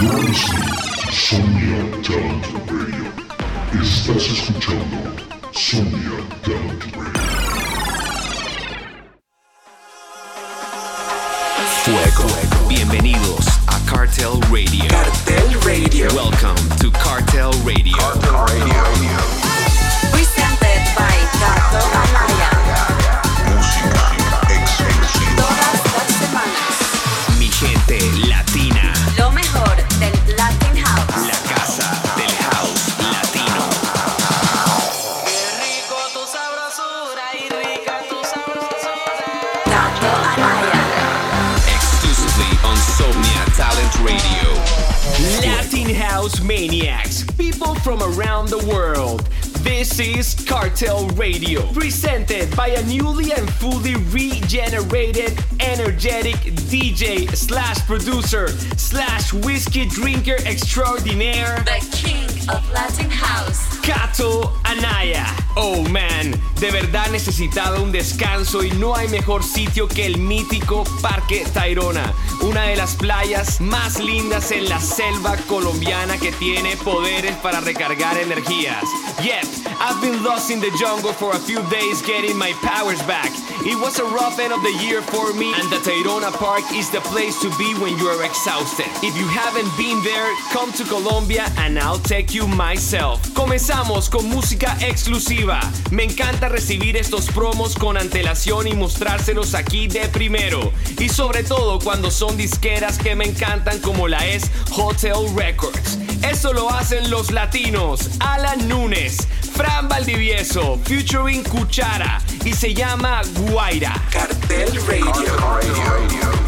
You're listening Somnia Talent Radio. Estás escuchando Somnia Talent Radio. Fuego. Bienvenidos a Cartel Radio. Cartel Radio. Welcome to Cartel Radio. Cartel Radio. Presented by Cartel Alliance. Latin House Maniacs, people from around the world. This is Cartel Radio, presented by a newly and fully regenerated, energetic DJ slash producer slash whiskey drinker extraordinaire, the king of Latin House. Kato Anaya. Oh man, de verdad necesitaba un descanso y no hay mejor sitio que el mítico Parque Tayrona, una de las playas más lindas en la selva colombiana que tiene poderes para recargar energías. Yep, I've been lost in the jungle for a few days getting my powers back. It was a rough end of the year for me, and the Tayrona Park is the place to be when you are exhausted. If you haven't been there, come to Colombia and I'll take you myself. Con música exclusiva. Me encanta recibir estos promos con antelación y mostrárselos aquí de primero. Y sobre todo cuando son disqueras que me encantan como la es Hotel Records. Eso lo hacen los latinos. Alan Nunes, Fran Valdivieso, featuring Cuchara y se llama Guaira. Cartel Radio.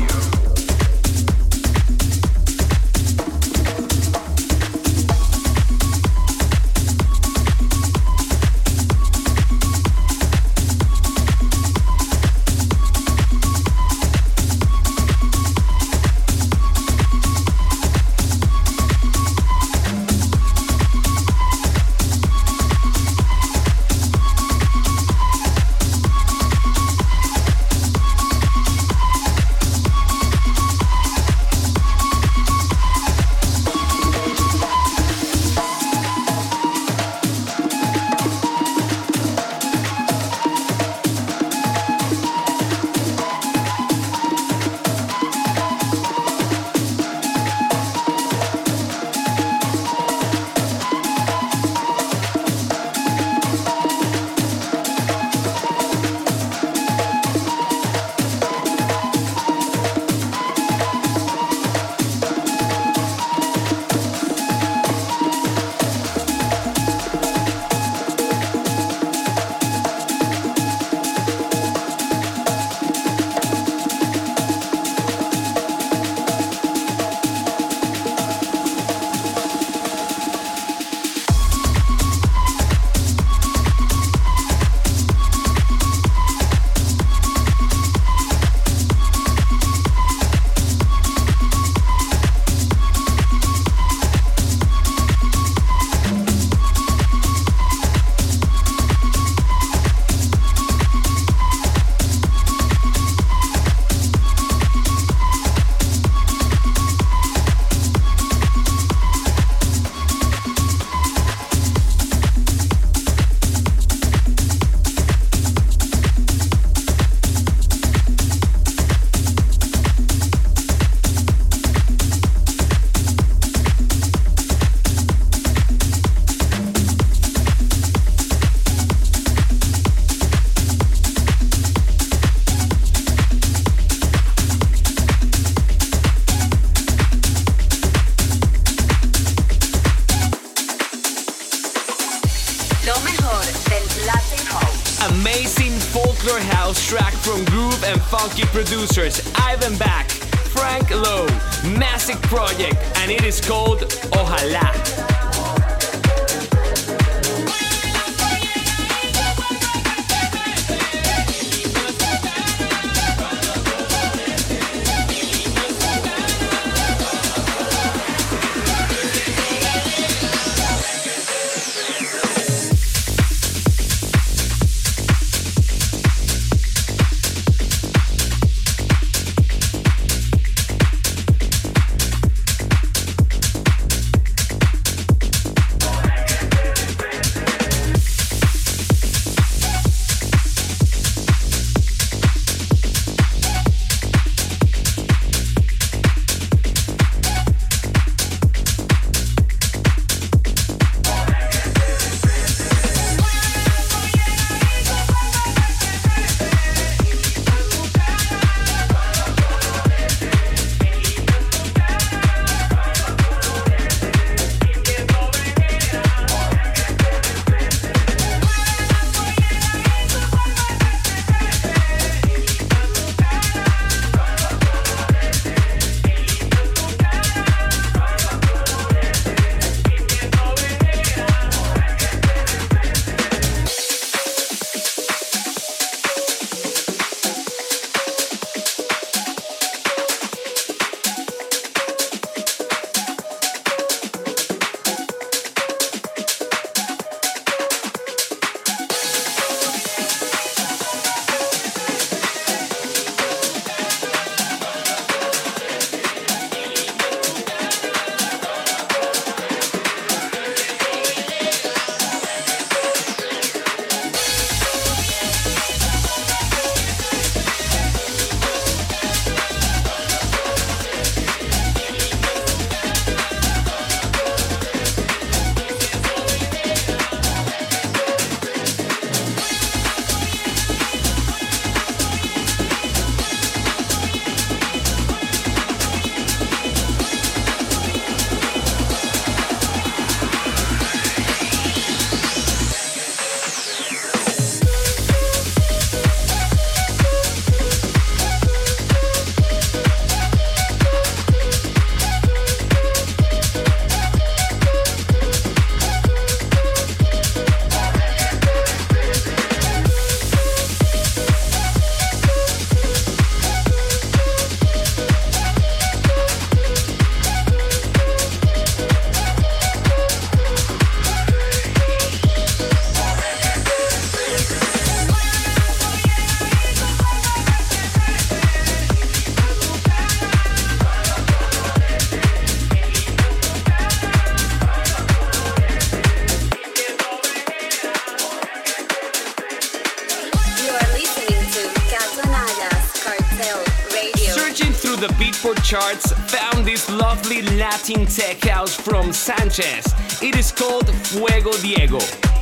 Billboard charts found this lovely Latin tech house from Sanchez. It is called Fuego Diego.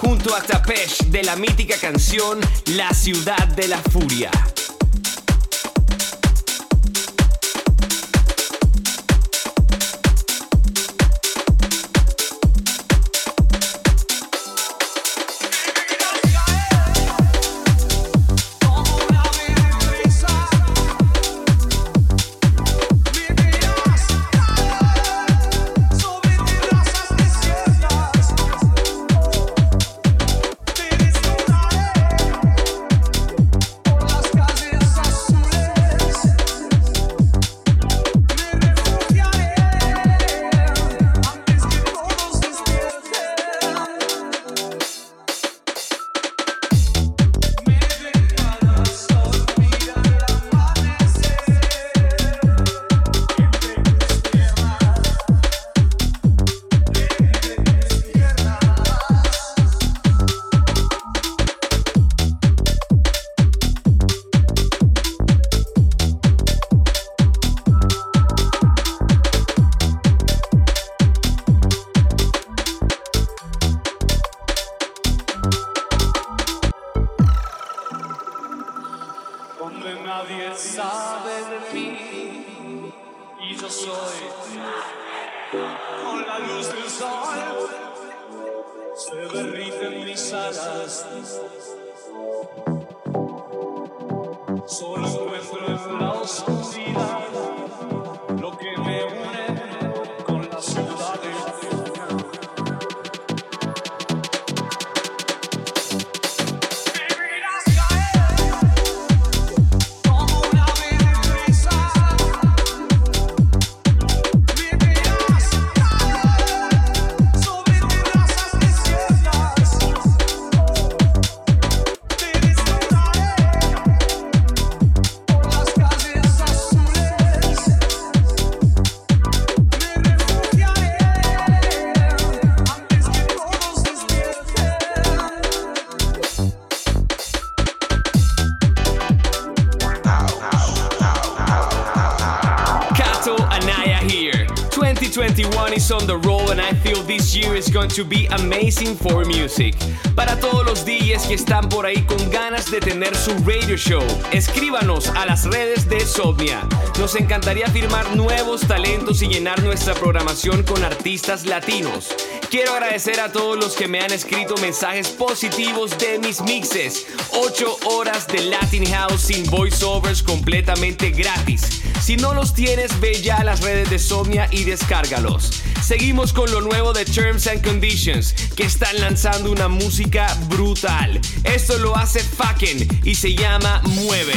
Junto a Tapesh de la mítica canción La Ciudad de la Furia. Going to be amazing for music. Para todos los DJs que están por ahí con ganas de tener su radio show, escríbanos a las redes de Somnia. Nos encantaría firmar nuevos talentos y llenar nuestra programación con artistas latinos. Quiero agradecer a todos los que me han escrito mensajes positivos de mis mixes. 8 horas de Latin House sin voiceovers completamente gratis. Si no los tienes, ve ya a las redes de Somnia y descárgalos. Seguimos con lo nuevo de Terms and Conditions, que están lanzando una música brutal. Esto lo hace Faken y se llama Mueve.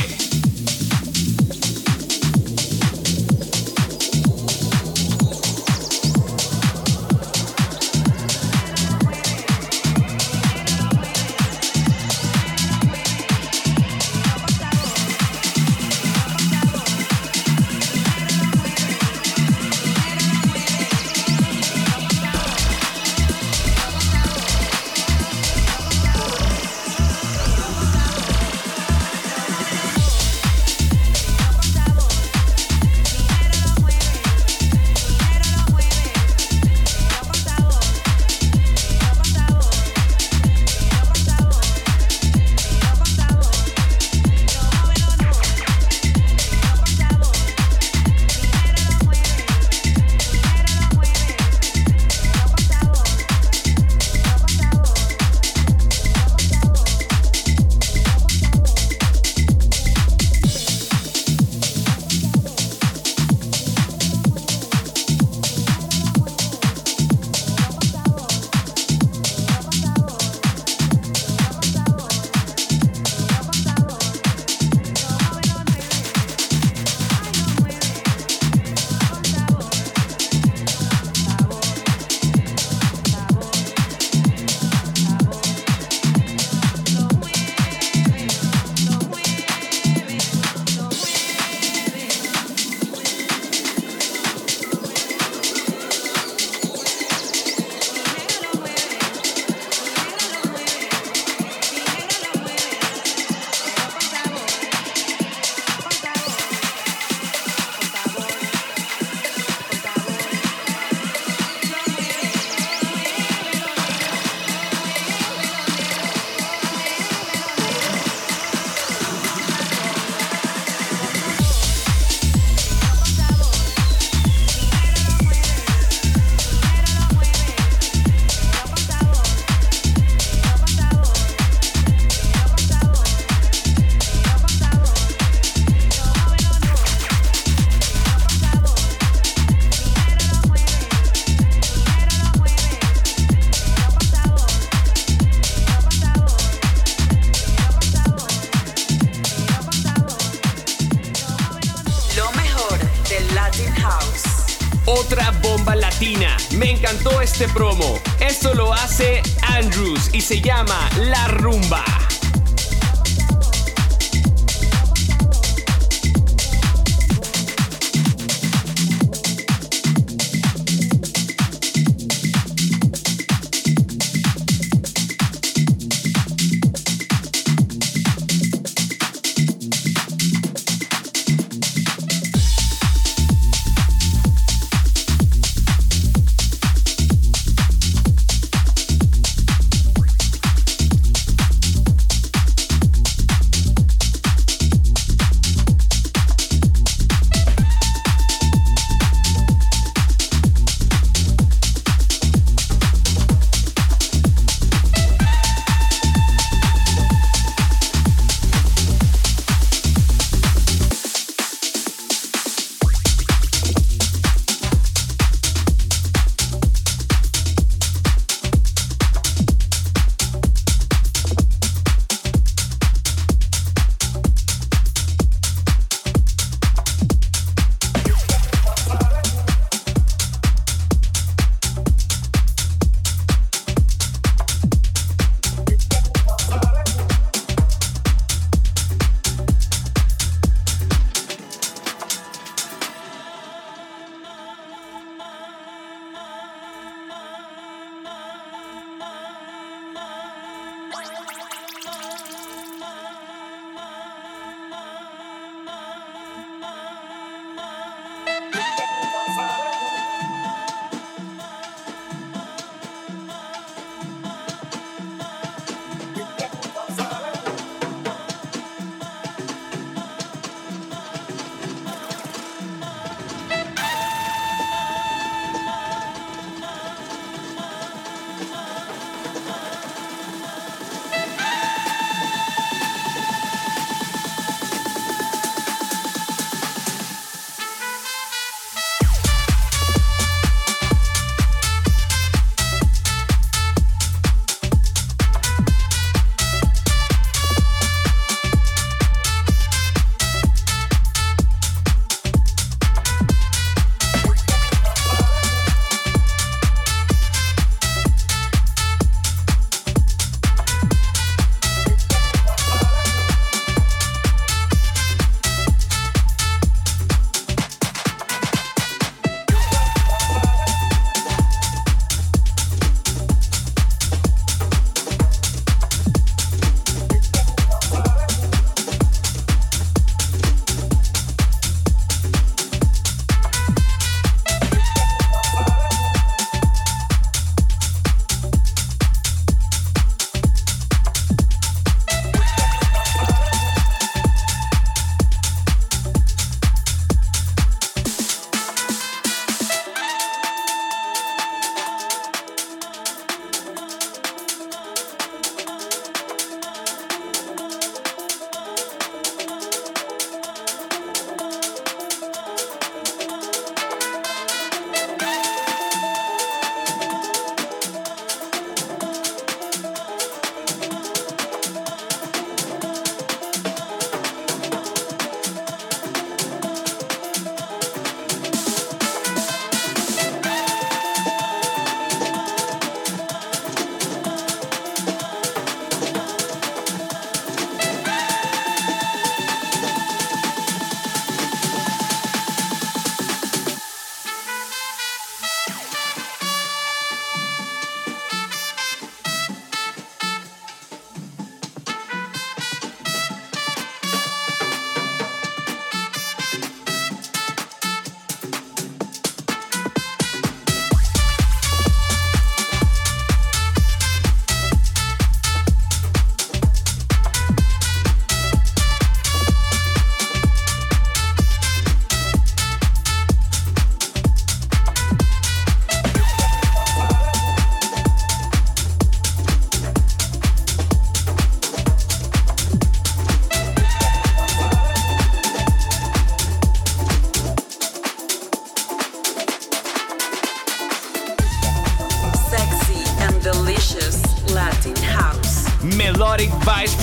Otra bomba latina. Me encantó este promo. Esto lo hace Andrews y se llama La Rumba.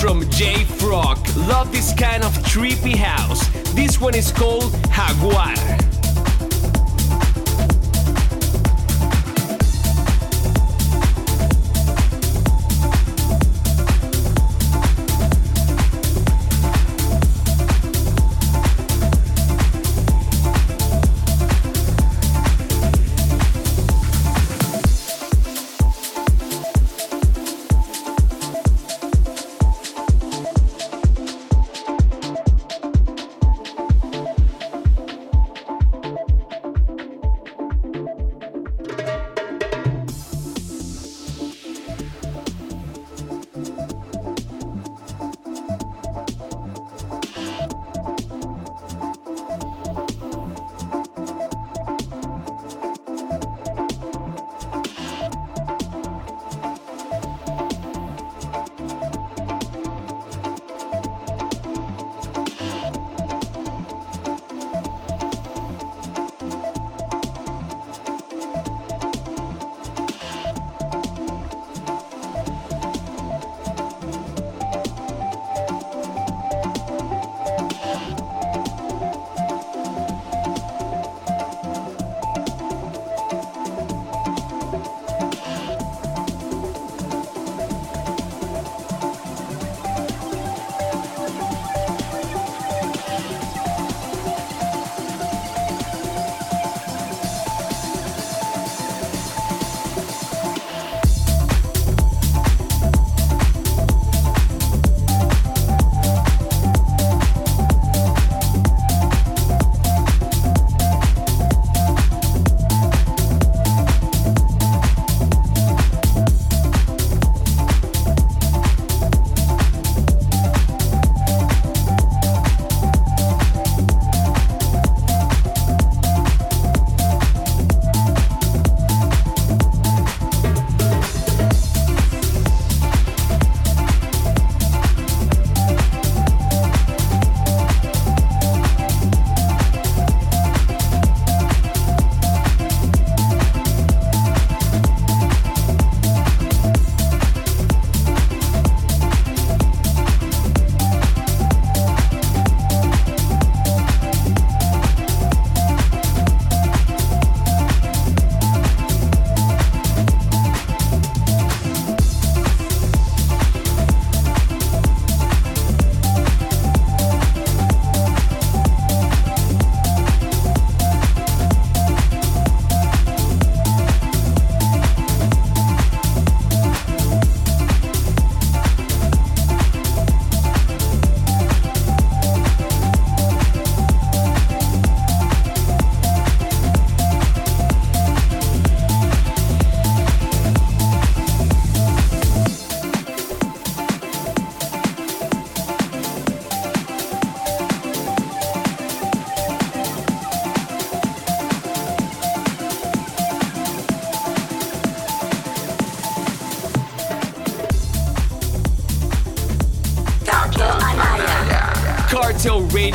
from J Frog. Love this kind of trippy house. This one is called Jaguar.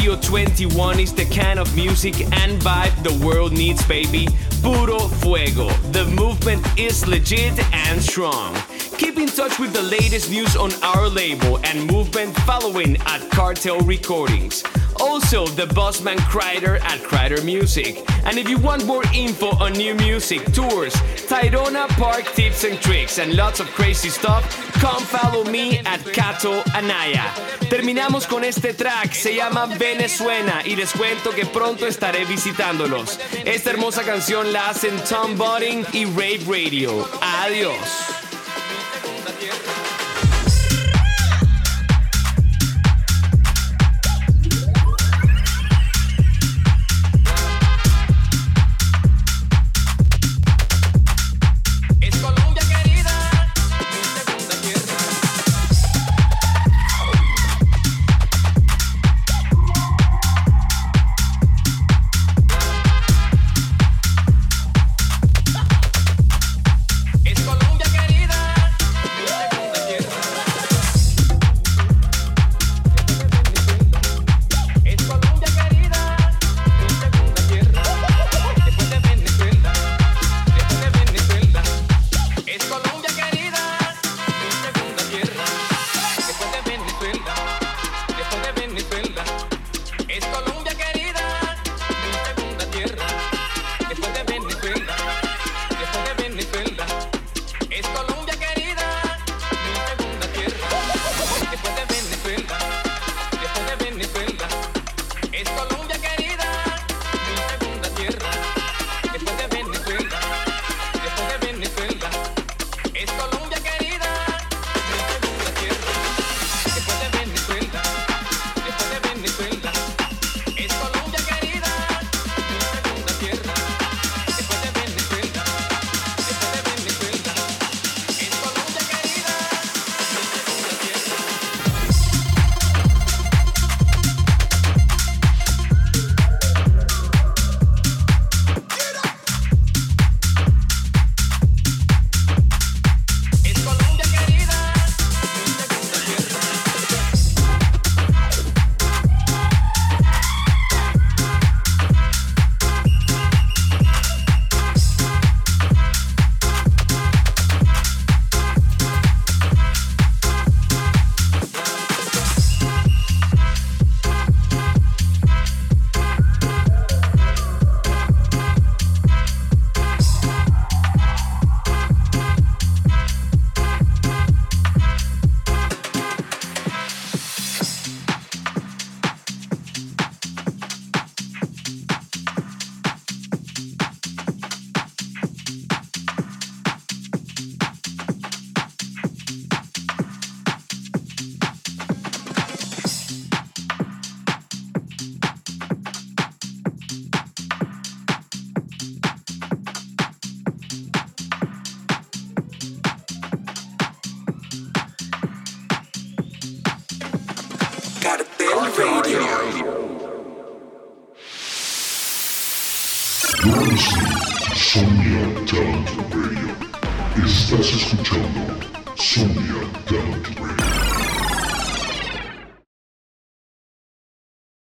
Radio 21 is the kind of music and vibe the world needs, baby. Puro fuego. The movement is legit and strong. Keep in touch with the latest news on our label and movement following at Cartel Recordings. Also, the Bossman Kreider at Kreider Music. And if you want more info on new music, tours, Tyrona Park tips and tricks, and lots of crazy stuff, come follow me at Cato Anaya. Terminamos con este track, se llama Venezuela y les cuento que pronto estaré visitándolos. Esta hermosa canción la hacen Tom Budding y Rave Radio. Adiós.